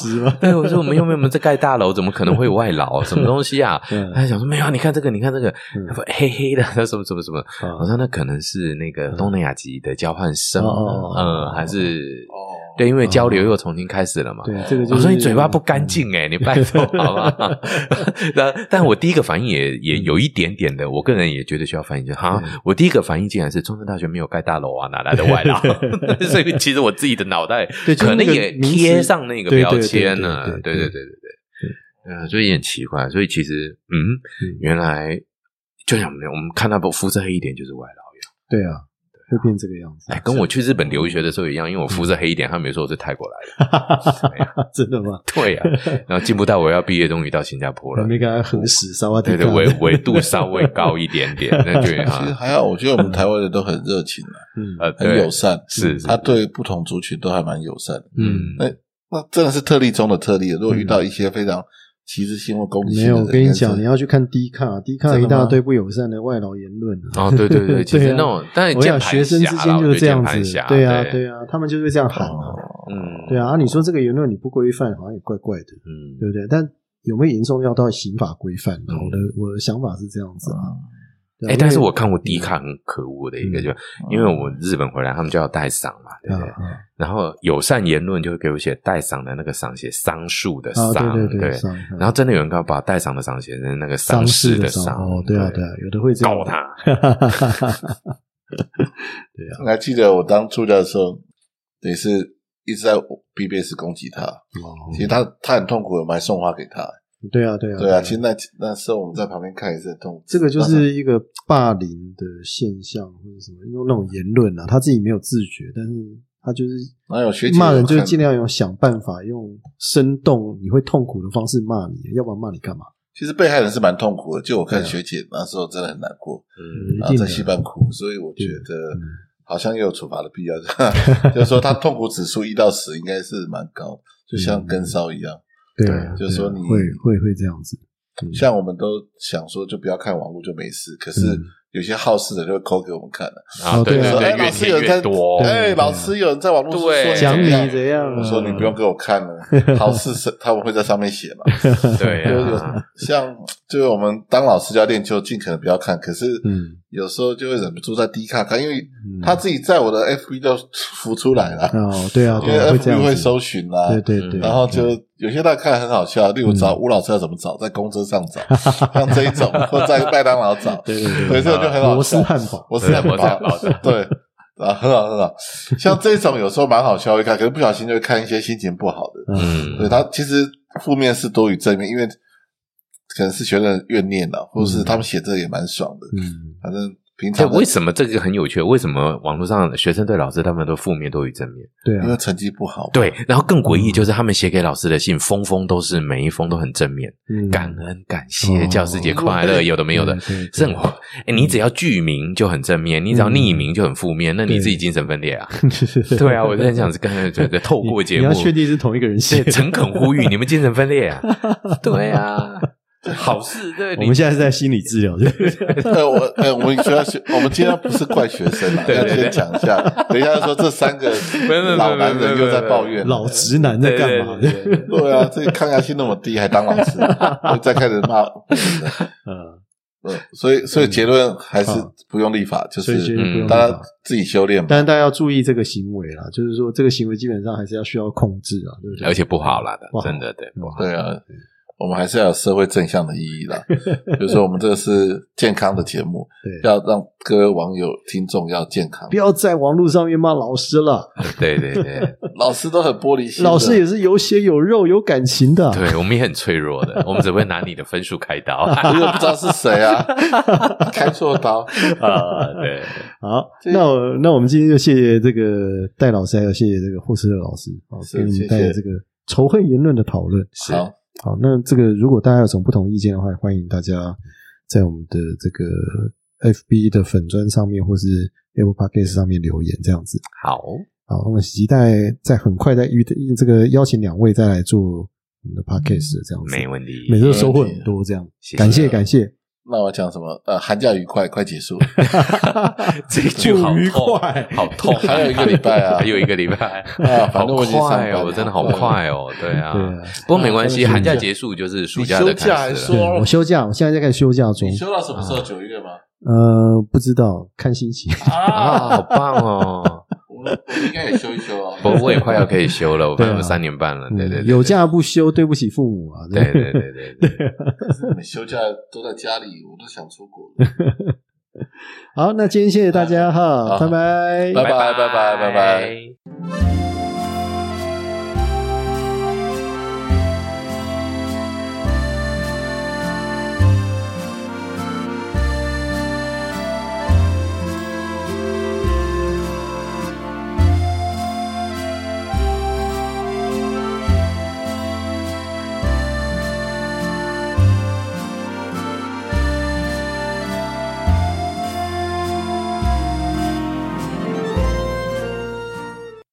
对，我说我们又没有在盖大楼，怎么可能会有外劳？什么东西啊？嗯他想说没有啊，你看这个，你看这个嗯，他说黑黑的，他什么什么什么？啊我说那可能是那个东南亚籍的交换生，嗯，还是哦对，因为交流又重新开始了嘛。对，这个就是我说你嘴巴不干净哎，你拜托 好吧。但但我第一个反应也也有一点点的，我个人也觉得需要反应，就哈，我第一个反应竟然是中山大学没有盖大楼啊，哪来的外劳？所以其实我自己的脑袋可能也贴上那个标签了。对对对对对，所以也很奇怪。所以其实嗯，原来就像，我们看到不肤色黑一点就是外劳呀。对啊。会变这个样子，哎，跟我去日本留学的时候一样，因为我肤色黑一点，他们也说我是泰国来的。真的吗？对呀、然后进不到我要毕业，终于到新加坡了。还没跟他核实，沙瓦迪对对，卡纬纬度稍微高一点点，那就其实，还好，我觉得我们台湾人都很热情啊，嗯呃，很友善，是是他对不同族群都还蛮友善的。嗯，那那真的是特例中的特例。如果遇到一些非常歧视性或攻击没有，性的人，我跟你讲，你要去看低卡，低卡一大堆不友善的外劳言论啊。哦，对对对，其实那种，但是我想键盘学生之间就是这样子。对啊，对。对啊，他们就是这样喊啊，哦，嗯，对啊。啊，你说这个言论你不规范，好像也怪怪的，嗯，对不对？但有没有严重要到刑法规范？嗯。我的我的想法是这样子啊，哎，但是我看过低卡很可恶的一个，就因为我日本回来，他们就要带赏嘛，对不对？然后友善言论就会给我写带赏的那个赏写桑树的啊，桑，对对对，上然后真的有人告把带赏的赏写成那个丧事事的丧，哦，对啊对啊，有的会这样告他。对啊，我还记得我当助教的时候，也是一直在 BBS 攻击他。哦其实他他很痛苦，我们还送花给他。对啊对啊对啊，其实那那时候我们在旁边看也是很痛苦。这个就是一个霸凌的现象或者什么，用那种言论啊，他自己没有自觉，但是他就是哪有学姐骂人，就是尽量用想办法，用生动你会痛苦的方式骂你，要不然骂你干嘛？其实被害人是蛮痛苦的，就我看学姐那时候真的很难过，嗯，然后在戏班哭，所以我觉得嗯好像也有处罚的必要。就是说他痛苦指数一到十应该是蛮高，就像 跟烧一样。对就是说你会会会这样子，嗯像我们都想说就不要看网络就没事，可是嗯有些好事的就会抠给我们看了。啊，对对啊对对，说哎，老师有人在哎，老师有人在网络说讲你怎样？我说你不用给我看了，好事是他们会在上面写嘛。对就像就是我们当老师就要练就尽可能不要看，可是嗯有时候就会忍不住在低卡看，因为嗯。他自己在我的 FB 就浮出来了，哦，对啊，因为 FB 会，搜寻啦，对对对，然后就有些大家看很好笑，例如找嗯。吴老师要怎么找，在公车上找，像这一种，或在麦当劳找，对对对对，这个就很好摩斯笑。汉堡，我是很摩斯汉堡对啊，很好很好。像这种有时候蛮好笑，会看，可是不小心就会看一些心情不好的。嗯，对他其实负面是多于正面，因为可能是学生怨念了，或者是他们写这个也蛮爽的。嗯，反正平，常的为什么这个很有趣？为什么网络上学生对老师他们都负面多于正面？对啊，因为成绩不好，对，然后更诡异就是他们写给老师的信，封封都是每一封都很正面，嗯感恩感谢，哦教师节快乐，有的没有的，对对对是很哎，你只要剧名就很正面，你只要匿名就很负面，那你自己精神分裂啊？对啊，我就很想是刚才觉得透过节目你要，确定是同一个人写，的。诚恳呼吁你们精神分裂啊！对啊，好事 对，我们现在是在心理治疗，对不对。呃，我呃，我们学校学，我们今天不是怪学生啊，要先讲一下，等一下说这三个老男人又在抱怨，老直男在干嘛？对啊，这个抗压性那么低，还当老师，再开始骂，嗯，呃，所以所以结论还是不用立法，就是大家自己修炼嘛。但是大家要注意这个行为啦，就是说这个行为基本上还是要需要控制啊，对不对？而且不好啦的真的对不好。对啊，我们还是要有社会正向的意义啦。比如说，我们这个是健康的节目，对，要让各位网友、听众要健康不。要在网络上面骂老师了，对对对 老师都很玻璃心，老师也是有血有肉有感情的。对，我们也很脆弱的，我们只会拿你的分数开刀 我也不知道是谁啊，开错刀。啊。对，好，那我那我们今天就谢谢这个戴老师，还有谢谢这个霍斯特老师，好，是给我们带来这个仇恨言论的讨论。是好，好，那这个如果大家有什么不同意见的话，欢迎大家在我们的这个 FB 的粉砖上面，或是 Apple Podcast 上面留言，这样子。好，好，我们期待在很快再遇这个邀请两位再来做我们的 Podcast 这样子，没问题。每次都收获很多，这样谢谢感谢感谢，那我讲什么？呃，寒假愉快，快结束了，这一句好愉痛快，好痛，还有一个礼拜啊 还有一个礼拜啊反正我已经好上班了快哦，真的好快哦，对啊。不过没关系，啊寒假结束就是暑假的开始了。我休假，我现在在开始休假中你，休到什么时候？九月吗？呃，不知道看心情。啊，好棒哦！应该也休一休啊！不，我也快要可以休了，我还有三年半了，对对。有假不休，对不起父母啊！对对对对对。休假都在家里，我都想出国。好，那今天谢谢大家哈，拜拜，拜拜拜拜拜拜。